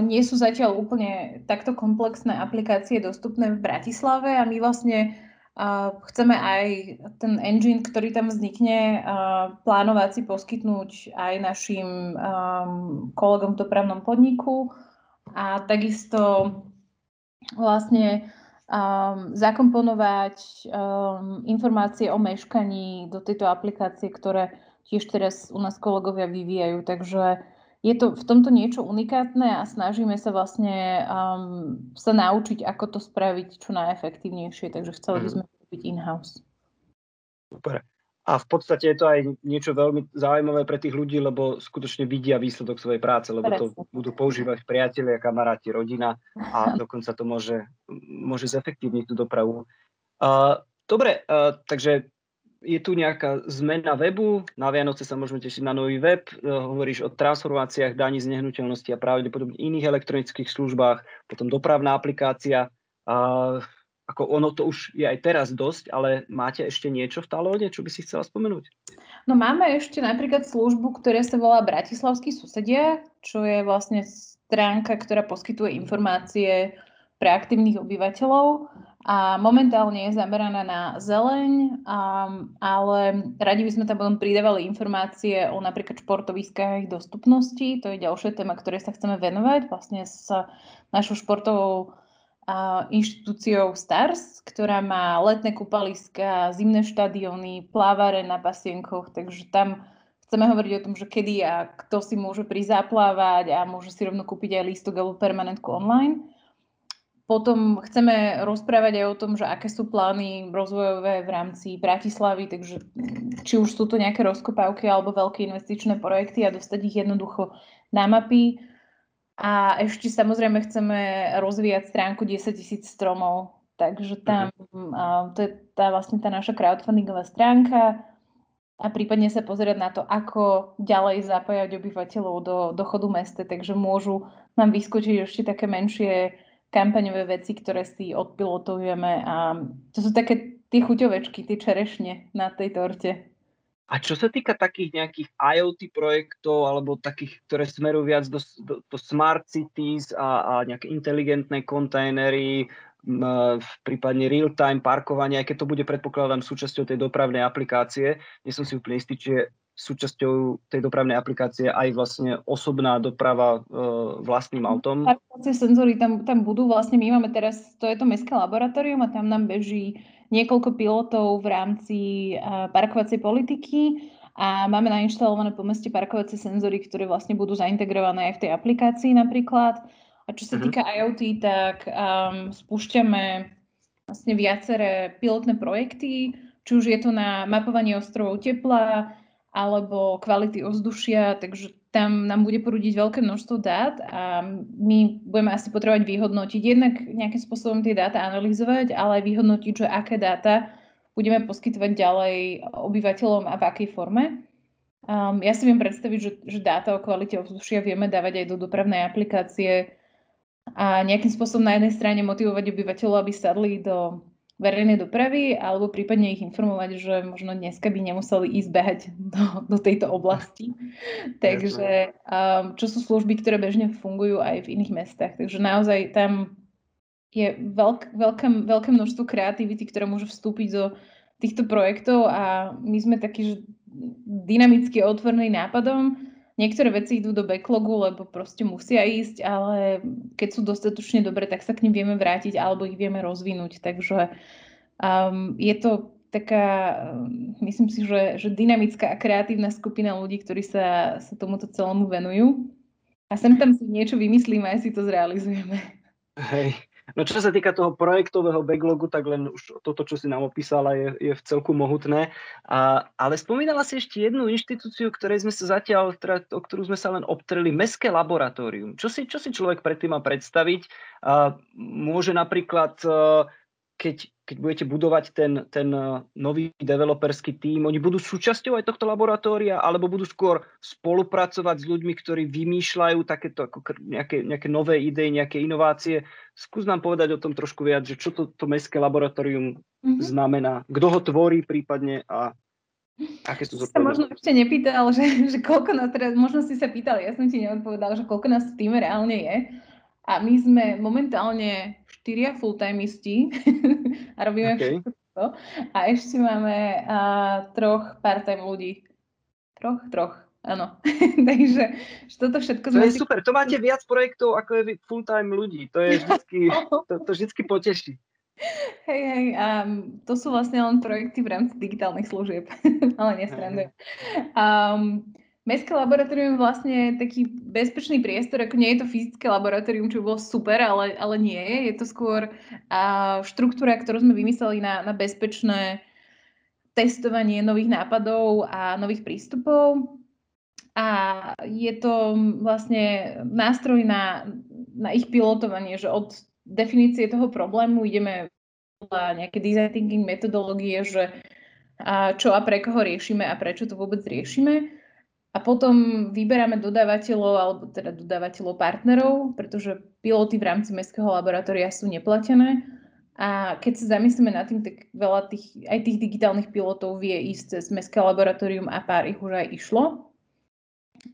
nie sú zatiaľ úplne takto komplexné aplikácie dostupné v Bratislave a my vlastne chceme aj ten engine, ktorý tam vznikne, plánovať si poskytnúť aj našim kolegom v dopravnom podniku a takisto vlastne um, zakomponovať um, informácie o meškaní do tejto aplikácie, ktoré tiež teraz u nás kolegovia vyvíjajú. Takže je to v tomto niečo unikátne a snažíme sa vlastne um, sa naučiť, ako to spraviť čo najefektívnejšie, takže chceli by mhm. sme byť in-house. Super. A v podstate je to aj niečo veľmi zaujímavé pre tých ľudí, lebo skutočne vidia výsledok svojej práce, lebo to budú používať priatelia, kamaráti, rodina a [LAUGHS] dokonca to môže, môže zefektívniť tú dopravu. Uh, dobre, uh, takže je tu nejaká zmena webu, na Vianoce sa môžeme tešiť na nový web, e, hovoríš o transformáciách daní z nehnuteľnosti a pravdepodobne iných elektronických službách, potom dopravná aplikácia. A ako ono to už je aj teraz dosť, ale máte ešte niečo v Talóne, čo by si chcela spomenúť? No máme ešte napríklad službu, ktorá sa volá Bratislavskí susedia, čo je vlastne stránka, ktorá poskytuje informácie pre aktívnych obyvateľov a momentálne je zameraná na zeleň, um, ale radi by sme tam potom pridávali informácie o napríklad športoviskách ich dostupnosti. To je ďalšia téma, ktorej sa chceme venovať vlastne s našou športovou inštitúciou STARS, ktorá má letné kúpaliska, zimné štadióny, plávare na pasienkoch, takže tam chceme hovoriť o tom, že kedy a kto si môže prísť zaplávať a môže si rovno kúpiť aj lístok alebo permanentku online. Potom chceme rozprávať aj o tom, že aké sú plány rozvojové v rámci Bratislavy, takže či už sú to nejaké rozkopávky alebo veľké investičné projekty a dostať ich jednoducho na mapy. A ešte samozrejme chceme rozvíjať stránku 10 tisíc stromov, takže tam uh, to je tá vlastne tá naša crowdfundingová stránka a prípadne sa pozerať na to, ako ďalej zapájať obyvateľov do, do chodu mesta, takže môžu nám vyskočiť ešte také menšie kampaňové veci, ktoré si odpilotujeme a to sú také tie chuťovečky, tie čerešne na tej torte. A čo sa týka takých nejakých IoT projektov alebo takých, ktoré smerujú viac do, do, do smart cities a, a nejaké inteligentné kontajnery, v prípadne real-time parkovanie, aj keď to bude predpokladám súčasťou tej dopravnej aplikácie. Nie som si úplne istý, či súčasťou tej dopravnej aplikácie aj vlastne osobná doprava e, vlastným autom? Parkovacie senzory tam, tam budú. Vlastne my máme teraz, to je to mestské laboratórium a tam nám beží niekoľko pilotov v rámci parkovacej politiky a máme nainštalované po meste parkovacie senzory, ktoré vlastne budú zaintegrované aj v tej aplikácii napríklad. A čo sa uh-huh. týka IoT, tak um, spúšťame vlastne viaceré pilotné projekty, či už je to na mapovanie ostrovov tepla, alebo kvality ovzdušia, takže tam nám bude porúdiť veľké množstvo dát a my budeme asi potrebovať vyhodnotiť, jednak nejakým spôsobom tie dáta analyzovať, ale aj vyhodnotiť, že aké dáta budeme poskytovať ďalej obyvateľom a v akej forme. Um, ja si viem predstaviť, že, že dáta o kvalite ovzdušia vieme dávať aj do dopravnej aplikácie a nejakým spôsobom na jednej strane motivovať obyvateľov, aby sadli do verejnej dopravy, alebo prípadne ich informovať, že možno dneska by nemuseli ísť behať do, do tejto oblasti. [LAUGHS] Takže um, čo sú služby, ktoré bežne fungujú aj v iných mestách. Takže naozaj tam je veľk, veľké, veľké množstvo kreativity, ktoré môže vstúpiť do týchto projektov a my sme takí, že dynamicky otvorení nápadom, Niektoré veci idú do backlogu, lebo proste musia ísť, ale keď sú dostatočne dobré, tak sa k nim vieme vrátiť alebo ich vieme rozvinúť. Takže um, je to taká, um, myslím si, že, že dynamická a kreatívna skupina ľudí, ktorí sa, sa tomuto celému venujú. A sem tam si niečo vymyslíme a si to zrealizujeme. Hej. No čo sa týka toho projektového backlogu, tak len už toto, čo si nám opísala, je, je v celku mohutné. A, ale spomínala si ešte jednu inštitúciu, ktorej sme sa zatiaľ, teda, o ktorú sme sa len obtreli, Mestské laboratórium. Čo si, čo si človek predtým má predstaviť? A môže napríklad keď, keď budete budovať ten, ten eh, nový developerský tím, oni budú súčasťou aj tohto laboratória, alebo budú skôr spolupracovať s ľuďmi, ktorí vymýšľajú takéto ako nejaké, nejaké nové idei, nejaké inovácie. Skús nám povedať o tom trošku viac, že čo to, to mestské laboratórium mm-hmm. znamená, kto ho tvorí prípadne a Aké sú sa možno ešte nepýtal, že, [LAUGHS] že koľko nás teraz, možno si sa pýtal, ja som ti neodpovedal, že koľko nás v týme reálne je. A my sme momentálne štyria full-timeisti [LAUGHS] a robíme okay. všetko. A ešte máme uh, troch part-time ľudí. Troch, troch, áno. [LAUGHS] Takže že toto všetko... To je si... super, to máte viac projektov ako je full-time ľudí. To je vždycky, [LAUGHS] to, to vždycky poteší. Hej, hej, um, to sú vlastne len projekty v rámci digitálnych služieb, ale nesrandujem. Um, Mestské laboratórium je vlastne taký bezpečný priestor, ako nie je to fyzické laboratórium, čo bolo super, ale, ale nie je. Je to skôr a, štruktúra, ktorú sme vymysleli na, na bezpečné testovanie nových nápadov a nových prístupov. A je to vlastne nástroj na, na ich pilotovanie, že od definície toho problému ideme na nejaké design thinking metodológie, že a čo a pre koho riešime a prečo to vôbec riešime a potom vyberáme dodávateľov, alebo teda dodávateľov partnerov, pretože piloty v rámci mestského laboratória sú neplatené. A keď sa zamyslíme nad tým, tak veľa tých, aj tých digitálnych pilotov vie ísť cez mestské laboratórium a pár ich už aj išlo.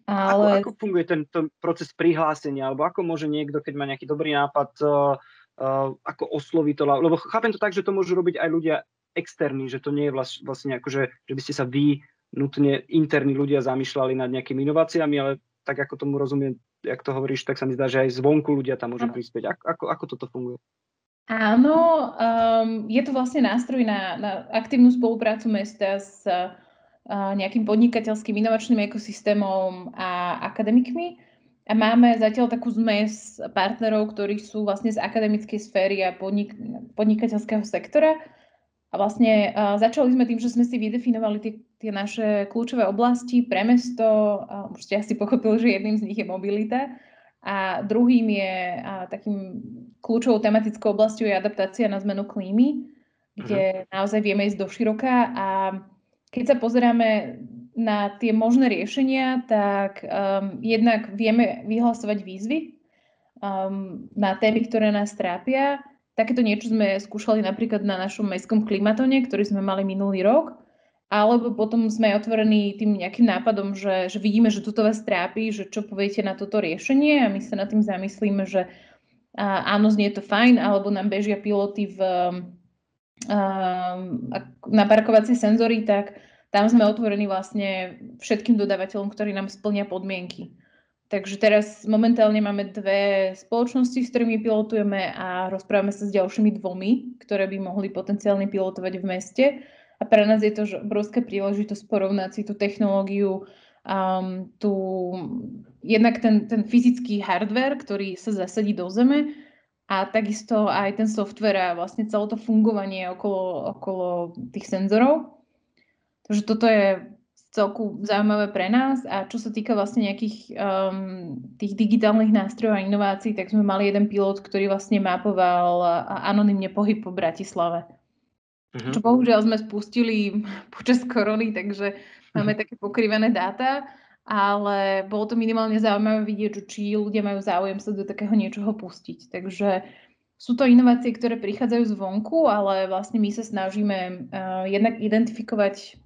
Ale... Ako, ako funguje ten, ten proces prihlásenia? Alebo ako môže niekto, keď má nejaký dobrý nápad, uh, uh, ako osloví to? Lebo chápem to tak, že to môžu robiť aj ľudia externí, že to nie je vlastne ako, že, že by ste sa vy nutne interní ľudia zamýšľali nad nejakými inováciami, ale tak ako tomu rozumiem, jak to hovoríš, tak sa mi zdá, že aj zvonku ľudia tam môžu prispieť. Ako, ako, ako toto funguje? Áno, um, je to vlastne nástroj na, na aktívnu spoluprácu mesta s uh, nejakým podnikateľským inovačným ekosystémom a akademikmi. A máme zatiaľ takú zmes partnerov, ktorí sú vlastne z akademickej sféry a podnik- podnikateľského sektora. A vlastne uh, začali sme tým, že sme si vydefinovali tie, tie naše kľúčové oblasti pre mesto. Už ste asi pochopili, že jedným z nich je mobilita. A druhým je uh, takým kľúčovou tematickou oblasťou je adaptácia na zmenu klímy, kde uh-huh. naozaj vieme ísť do široka. A keď sa pozeráme na tie možné riešenia, tak um, jednak vieme vyhlasovať výzvy um, na témy, ktoré nás trápia Takéto niečo sme skúšali napríklad na našom mestskom klimatone, ktorý sme mali minulý rok, alebo potom sme otvorení tým nejakým nápadom, že, že vidíme, že toto vás trápi, že čo poviete na toto riešenie a my sa nad tým zamyslíme, že a, áno, znie to fajn, alebo nám bežia piloty v, a, na parkovacie senzory, tak tam sme otvorení vlastne všetkým dodávateľom, ktorí nám splnia podmienky. Takže teraz momentálne máme dve spoločnosti, s ktorými pilotujeme a rozprávame sa s ďalšími dvomi, ktoré by mohli potenciálne pilotovať v meste. A pre nás je to obrovská príležitosť porovnať si tú technológiu, um, tú, jednak ten, ten fyzický hardware, ktorý sa zasadí do zeme a takisto aj ten software a vlastne celé to fungovanie okolo, okolo tých senzorov. Takže toto je celku zaujímavé pre nás a čo sa týka vlastne nejakých um, tých digitálnych nástrojov a inovácií, tak sme mali jeden pilot, ktorý vlastne mapoval anonymne pohyb po Bratislave. Uh-huh. Čo bohužiaľ sme spustili [LAUGHS] počas korony, takže máme také pokrývané dáta, ale bolo to minimálne zaujímavé vidieť, či ľudia majú záujem sa do takého niečoho pustiť. Takže sú to inovácie, ktoré prichádzajú zvonku, ale vlastne my sa snažíme uh, jednak identifikovať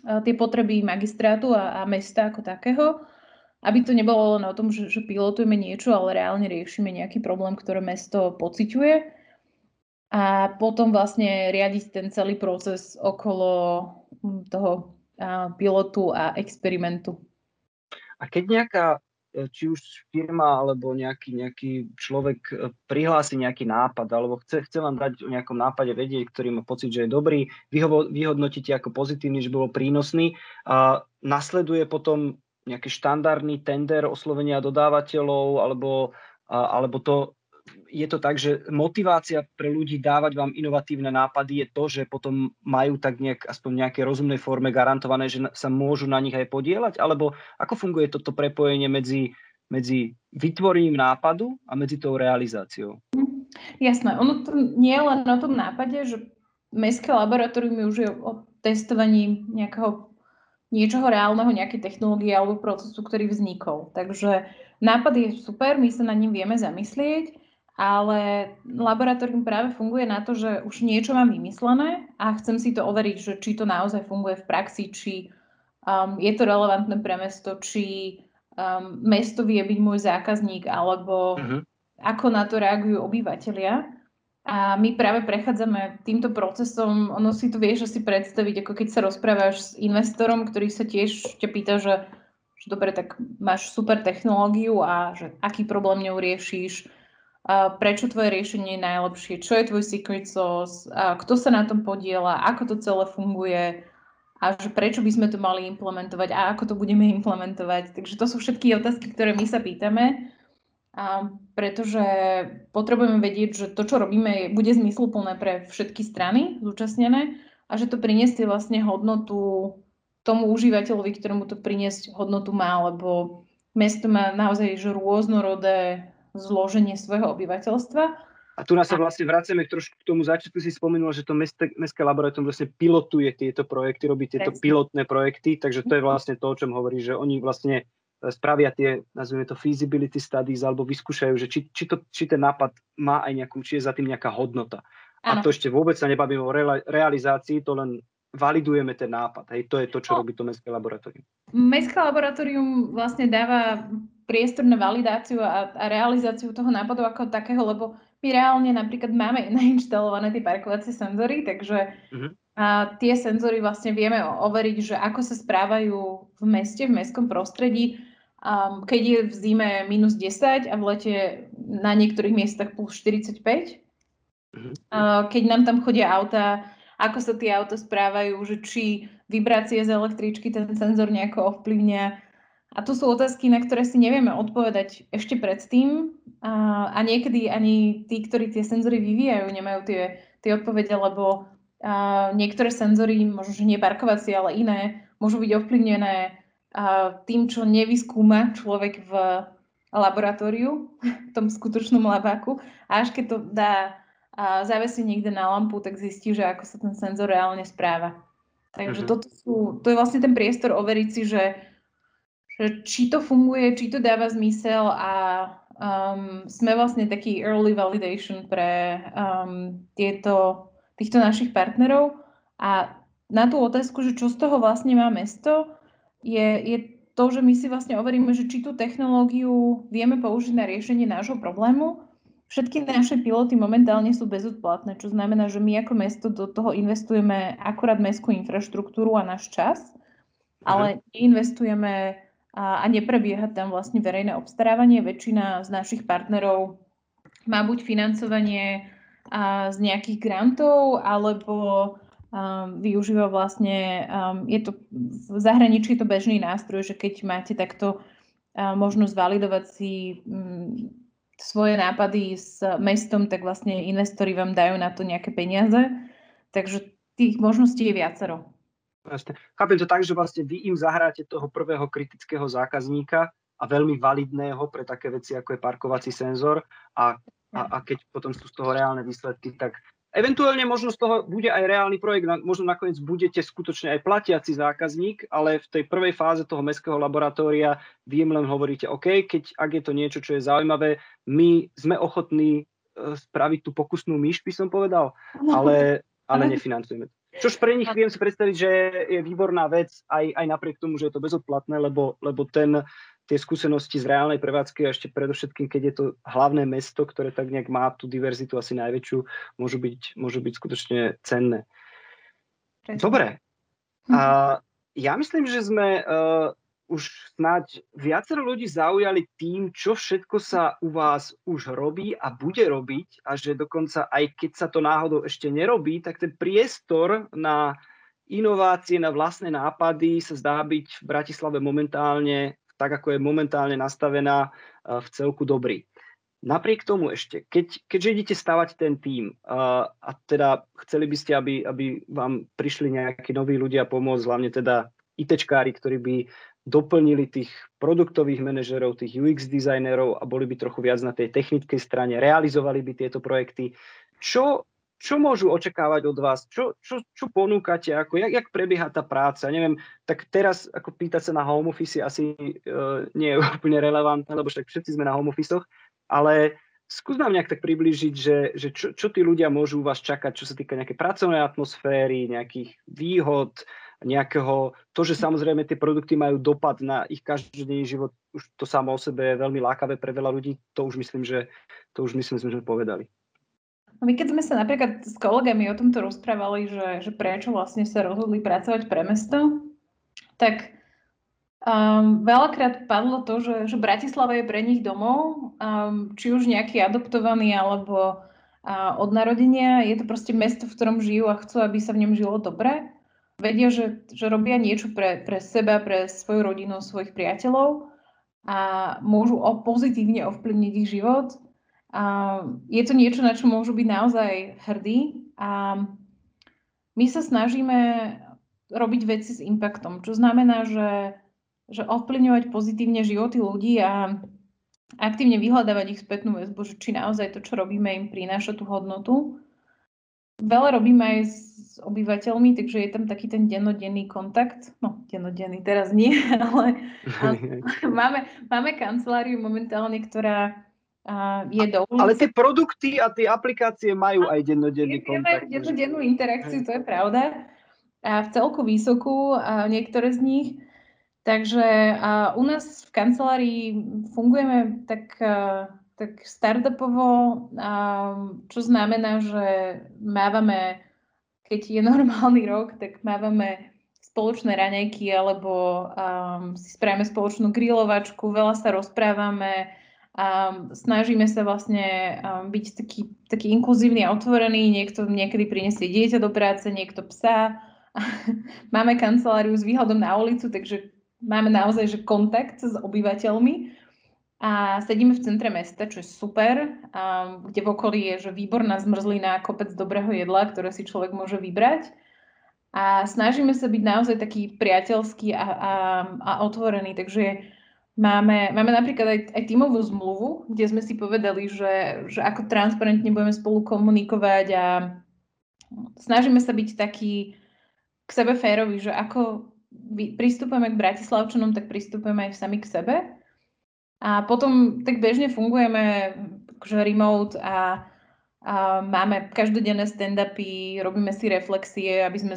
tie potreby magistrátu a, a mesta ako takého, aby to nebolo len o tom, že, že pilotujeme niečo, ale reálne riešime nejaký problém, ktoré mesto pociťuje a potom vlastne riadiť ten celý proces okolo hm, toho pilotu a experimentu. A keď nejaká E, či už firma alebo nejaký, nejaký človek e, prihlási nejaký nápad alebo chce, chce vám dať o nejakom nápade vedieť, ktorý má pocit, že je dobrý, vy ho vyhodnotíte ako pozitívny, že bolo prínosný a nasleduje potom nejaký štandardný tender oslovenia dodávateľov alebo, alebo to je to tak, že motivácia pre ľudí dávať vám inovatívne nápady je to, že potom majú tak nejak, aspoň v nejakej rozumnej forme garantované, že sa môžu na nich aj podielať? Alebo ako funguje toto prepojenie medzi, medzi vytvorením nápadu a medzi tou realizáciou? Jasné, ono to nie je len o tom nápade, že mestské laboratórium je o testovaní nejakého niečoho reálneho, nejakej technológie alebo procesu, ktorý vznikol. Takže nápad je super, my sa na ním vieme zamyslieť, ale laboratórium práve funguje na to, že už niečo mám vymyslené a chcem si to overiť, že či to naozaj funguje v praxi, či um, je to relevantné pre mesto, či um, mesto vie byť môj zákazník, alebo uh-huh. ako na to reagujú obyvateľia. A my práve prechádzame týmto procesom, ono si to vieš asi predstaviť, ako keď sa rozprávaš s investorom, ktorý sa tiež ťa pýta, že, že dobre, tak máš super technológiu a že aký problém ňou riešiš, prečo tvoje riešenie je najlepšie, čo je tvoj secret sauce, kto sa na tom podiela, ako to celé funguje? A že prečo by sme to mali implementovať? A ako to budeme implementovať. Takže to sú všetky otázky, ktoré my sa pýtame. A pretože potrebujeme vedieť, že to, čo robíme, bude zmysluplné pre všetky strany zúčastnené a že to priniesie vlastne hodnotu tomu užívateľovi, ktorému to priniesť hodnotu má, lebo mesto má naozaj že rôznorodé zloženie svojho obyvateľstva. A tu nás sa vlastne vraciame trošku k tomu začiatku, si spomenula, že to mestské, mestské laboratórium vlastne pilotuje tieto projekty, robí tieto Presne. pilotné projekty, takže to je vlastne to, o čom hovorí, že oni vlastne spravia tie, nazvime to feasibility studies, alebo vyskúšajú, že či, či, to, či ten nápad má aj nejakú, či je za tým nejaká hodnota. Ano. A to ešte vôbec sa nebavíme o realizácii, to len validujeme ten nápad. Hej, to je to, čo no. robí to Mestské laboratórium. Mestské laboratórium vlastne dáva priestor na validáciu a, a realizáciu toho nápadu ako takého, lebo my reálne napríklad máme [LAUGHS] nainštalované tie parkovacie senzory, takže uh-huh. a tie senzory vlastne vieme overiť, že ako sa správajú v meste, v mestskom prostredí, Um, keď je v zime minus 10 a v lete na niektorých miestach plus 45. Mm-hmm. Uh, keď nám tam chodia auta, ako sa tie auta správajú, že či vibrácie z električky ten senzor nejako ovplyvňa. A to sú otázky, na ktoré si nevieme odpovedať ešte predtým. A, a niekedy ani tí, ktorí tie senzory vyvíjajú, nemajú tie, tie odpovede, lebo a, niektoré senzory, možno že nie parkovacie, ale iné, môžu byť ovplyvnené tým, čo nevyskúma človek v laboratóriu, v tom skutočnom labáku. A až keď to dá a zavesí niekde na lampu, tak zistí, že ako sa ten senzor reálne správa. Takže uh-huh. toto sú, to je vlastne ten priestor overiť si, že, že či to funguje, či to dáva zmysel a um, sme vlastne taký early validation pre um, tieto, týchto našich partnerov. A na tú otázku, že čo z toho vlastne má mesto, je, je to, že my si vlastne overíme, že či tú technológiu vieme použiť na riešenie nášho problému. Všetky naše piloty momentálne sú bezodplatné, čo znamená, že my ako mesto do toho investujeme akurát mestskú infraštruktúru a náš čas, ale neinvestujeme a, a neprebieha tam vlastne verejné obstarávanie. Väčšina z našich partnerov má buď financovanie a, z nejakých grantov, alebo um, využíva vlastne, um, je to v zahraničí je to bežný nástroj, že keď máte takto uh, možnosť validovať si um, svoje nápady s mestom, tak vlastne investori vám dajú na to nejaké peniaze. Takže tých možností je viacero. Jasne. Chápem to tak, že vlastne vy im zahráte toho prvého kritického zákazníka a veľmi validného pre také veci, ako je parkovací senzor a, a, a keď potom sú z toho reálne výsledky, tak Eventuálne možno z toho bude aj reálny projekt, možno nakoniec budete skutočne aj platiaci zákazník, ale v tej prvej fáze toho mestského laboratória vy im len hovoríte, OK, keď ak je to niečo, čo je zaujímavé, my sme ochotní e, spraviť tú pokusnú myš, by som povedal, ale, ale nefinancujeme. Čož pre nich viem si predstaviť, že je výborná vec, aj, aj napriek tomu, že je to bezodplatné, lebo, lebo ten, tie skúsenosti z reálnej prevádzky a ešte predovšetkým, keď je to hlavné mesto, ktoré tak nejak má tú diverzitu asi najväčšiu, môžu byť, môžu byť skutočne cenné. Dobre. A ja myslím, že sme uh, už snáď viacero ľudí zaujali tým, čo všetko sa u vás už robí a bude robiť a že dokonca aj keď sa to náhodou ešte nerobí, tak ten priestor na inovácie, na vlastné nápady sa zdá byť v Bratislave momentálne tak ako je momentálne nastavená, e, v celku dobrý. Napriek tomu ešte, keď, keďže idete stavať ten tím a, a teda chceli by ste, aby, aby vám prišli nejakí noví ľudia pomôcť, hlavne teda ITčkári, ktorí by doplnili tých produktových manažerov, tých UX dizajnerov a boli by trochu viac na tej technickej strane, realizovali by tieto projekty. Čo, čo môžu očakávať od vás? Čo, čo, čo ponúkate? Ako, jak, jak prebieha tá práca? Neviem, tak teraz ako pýtať sa na home office asi uh, nie je [LAUGHS] úplne relevantné, lebo však všetci sme na home office ale skús nám nejak tak približiť, že, že čo, čo tí ľudia môžu u vás čakať, čo sa týka nejakej pracovnej atmosféry, nejakých výhod, nejakého, to, že samozrejme tie produkty majú dopad na ich každodenný život, už to samo o sebe je veľmi lákavé pre veľa ľudí, to už myslím, že, to už myslím, že sme povedali. No my keď sme sa napríklad s kolegami o tomto rozprávali, že, že prečo vlastne sa rozhodli pracovať pre mesto, tak Um, veľakrát padlo to, že, že Bratislava je pre nich domov, um, či už nejaký adoptovaný alebo uh, od narodenia. Je to proste mesto, v ktorom žijú a chcú, aby sa v ňom žilo dobre. Vedia, že, že robia niečo pre, pre seba, pre svoju rodinu, svojich priateľov a môžu o, pozitívne ovplyvniť ich život. A je to niečo, na čo môžu byť naozaj hrdí. A my sa snažíme robiť veci s impactom, čo znamená, že že ovplyvňovať pozitívne životy ľudí a aktívne vyhľadávať ich spätnú väzbu, či naozaj to, čo robíme, im prináša tú hodnotu. Veľa robíme aj s obyvateľmi, takže je tam taký ten dennodenný kontakt. No, dennodenný teraz nie, [LAUGHS] ale, ale [LAUGHS] máme, máme kanceláriu momentálne, ktorá uh, je do ulice. Ale tie produkty a tie aplikácie majú aj dennodenný kontakt. Dennodennú interakciu, to je pravda. A v celku vysokú, a niektoré z nich. Takže a u nás v kancelárii fungujeme tak, tak startupovo, čo znamená, že mávame, keď je normálny rok, tak mávame spoločné raňajky alebo um, si spravíme spoločnú grilovačku, veľa sa rozprávame, um, snažíme sa vlastne um, byť taký, taký inkluzívny a otvorený, niekto niekedy prinesie dieťa do práce, niekto psa. [LAUGHS] Máme kanceláriu s výhľadom na ulicu, takže máme naozaj že kontakt s obyvateľmi a sedíme v centre mesta, čo je super, a kde v okolí je že výborná zmrzlina, kopec dobrého jedla, ktoré si človek môže vybrať. A snažíme sa byť naozaj taký priateľský a, a, a otvorený. Takže máme, máme napríklad aj, aj tímovú zmluvu, kde sme si povedali, že, že ako transparentne budeme spolu komunikovať a snažíme sa byť taký k sebe férovi, že ako pristupujeme k Bratislavčanom, tak pristupujeme aj sami k sebe. A potom tak bežne fungujeme akože remote a, a máme každodenné stand-upy, robíme si reflexie, aby sme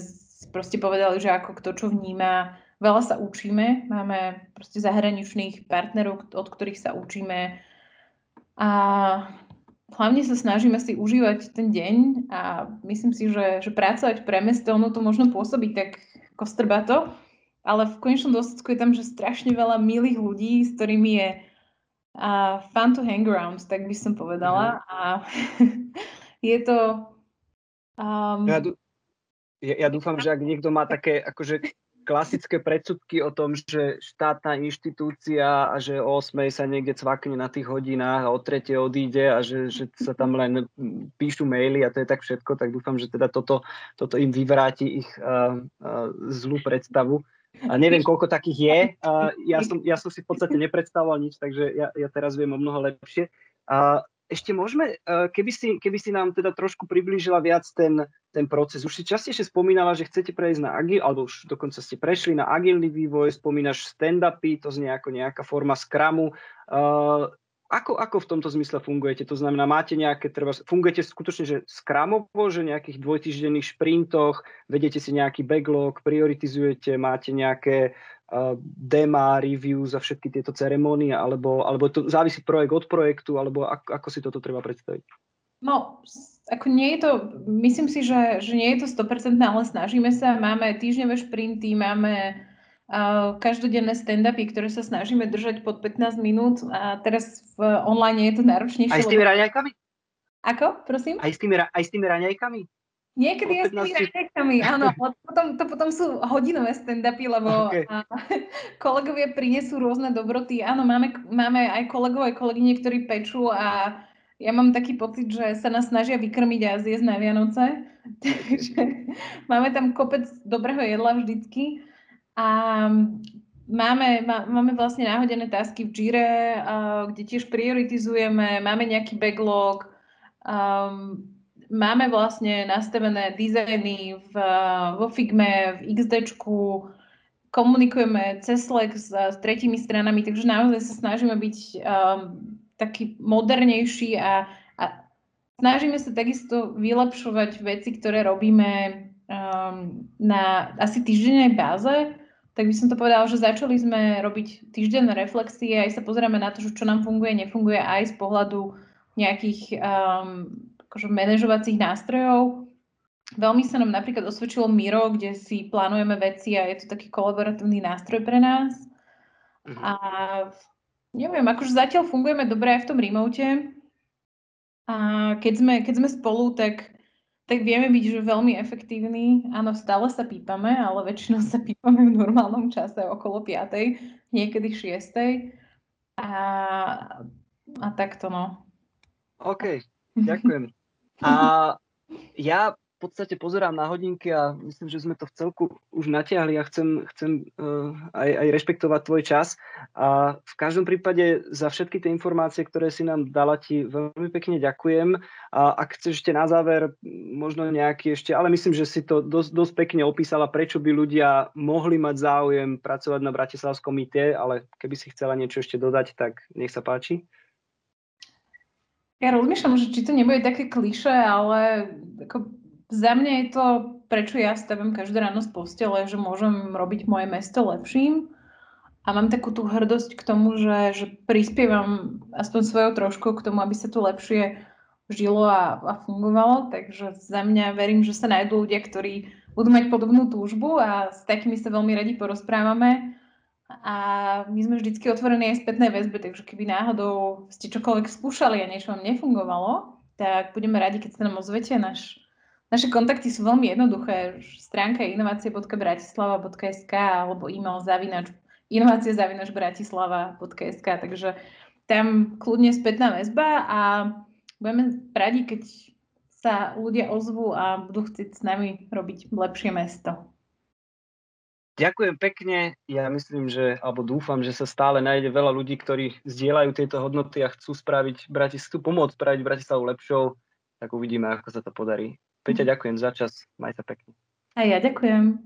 proste povedali, že ako kto čo vníma. Veľa sa učíme, máme proste zahraničných partnerov, od ktorých sa učíme. A hlavne sa snažíme si užívať ten deň a myslím si, že, že pracovať pre mesto, ono to možno pôsobí tak kostrbato, ale v konečnom dôsledku je tam, že strašne veľa milých ľudí, s ktorými je uh, fun to hang around, tak by som povedala. Mm. A [LAUGHS] je to... Um... Ja, ja, ja dúfam, že ak niekto má také akože klasické predsudky o tom, že štátna inštitúcia a že o 8 sa niekde cvakne na tých hodinách a o 3 odíde a že, že sa tam len píšu maily a to je tak všetko, tak dúfam, že teda toto, toto im vyvráti ich uh, uh, zlú predstavu. A neviem, koľko takých je. [LAUGHS] A ja, som, ja som si v podstate nepredstavoval nič, takže ja, ja teraz viem o mnoho lepšie. A ešte môžeme, keby si, keby si nám teda trošku priblížila viac ten, ten proces. Už si častejšie spomínala, že chcete prejsť na agil, alebo už dokonca ste prešli na agilný vývoj, spomínaš stand-upy, to znie ako nejaká forma skramu. Ako, ako v tomto zmysle fungujete? To znamená, máte nejaké, treba, fungujete skutočne, že skramovo, že nejakých dvojtýždenných šprintoch, vedete si nejaký backlog, prioritizujete, máte nejaké uh, dema, review za všetky tieto ceremonie, alebo, alebo to závisí projekt od projektu, alebo ako, ako si toto treba predstaviť? No, ako nie je to, myslím si, že, že nie je to 100%, ale snažíme sa, máme týždňové šprinty, máme každodenné stand-upy, ktoré sa snažíme držať pod 15 minút a teraz v online je to náročnejšie. Aj s tými raňajkami? Ako, prosím? Aj s tými, aj s tými raňajkami? Niekedy aj s tými raňajkami, áno, potom, to potom sú hodinové stand-upy, lebo [LAUGHS] okay. [LAUGHS] kolegovia prinesú rôzne dobroty. Áno, máme, máme aj kolegov, aj kolegyne, ktorí pečú a ja mám taký pocit, že sa nás snažia vykrmiť a zjesť na Vianoce. [LAUGHS] Takže máme tam kopec dobrého jedla vždycky. A máme, má, máme vlastne náhodené tasky v Jire, kde tiež prioritizujeme, máme nejaký backlog, um, máme vlastne nastavené dizajny v, vo Figme, v XD, komunikujeme cez Slack s, s tretími stranami, takže naozaj sa snažíme byť um, taký modernejší a, a snažíme sa takisto vylepšovať veci, ktoré robíme um, na asi týždennej báze. Tak by som to povedala, že začali sme robiť týždenné reflexie, aj sa pozeráme na to, že čo nám funguje, nefunguje aj z pohľadu nejakých um, akože manažovacích nástrojov. Veľmi sa nám napríklad osvedčilo Miro, kde si plánujeme veci a je to taký kolaboratívny nástroj pre nás. Mhm. A neviem, akože zatiaľ fungujeme dobre aj v tom remote. A keď sme, keď sme spolu, tak, tak vieme byť že veľmi efektívni. Áno, stále sa pípame, ale väčšinou sa pípame v normálnom čase okolo 5. niekedy 6. A, a takto no. OK, [LAUGHS] ďakujem. A ja podstate pozerám na hodinky a myslím, že sme to v celku už natiahli a chcem, chcem uh, aj, aj rešpektovať tvoj čas. A v každom prípade za všetky tie informácie, ktoré si nám dala, ti veľmi pekne ďakujem. A ak chceš ešte na záver, možno nejaký ešte, ale myslím, že si to dosť, dosť pekne opísala, prečo by ľudia mohli mať záujem pracovať na Bratislavskom IT, ale keby si chcela niečo ešte dodať, tak nech sa páči. Ja rozmýšľam, že či to nebude také kliše, ale ako za mňa je to, prečo ja stavím každé ráno z postele, že môžem robiť moje mesto lepším a mám takú tú hrdosť k tomu, že, že prispievam aspoň svojou trošku k tomu, aby sa tu lepšie žilo a, a fungovalo. Takže za mňa verím, že sa nájdú ľudia, ktorí budú mať podobnú túžbu a s takými sa veľmi radi porozprávame a my sme vždycky otvorení aj spätnej väzbe, takže keby náhodou ste čokoľvek skúšali a niečo vám nefungovalo, tak budeme radi, keď sa nám ozvete. Naš, naše kontakty sú veľmi jednoduché. Stránka je inovácie.bratislava.sk alebo e-mail zavinač inovácie.bratislava.sk takže tam kľudne spätná väzba a budeme radi, keď sa ľudia ozvú a budú chcieť s nami robiť lepšie mesto. Ďakujem pekne. Ja myslím, že, alebo dúfam, že sa stále nájde veľa ľudí, ktorí zdieľajú tieto hodnoty a chcú spraviť Bratislavu, pomôcť spraviť Bratislavu lepšou. Tak uvidíme, ako sa to podarí. Peťa, ďakujem za čas. Maj sa pekne. A ja ďakujem.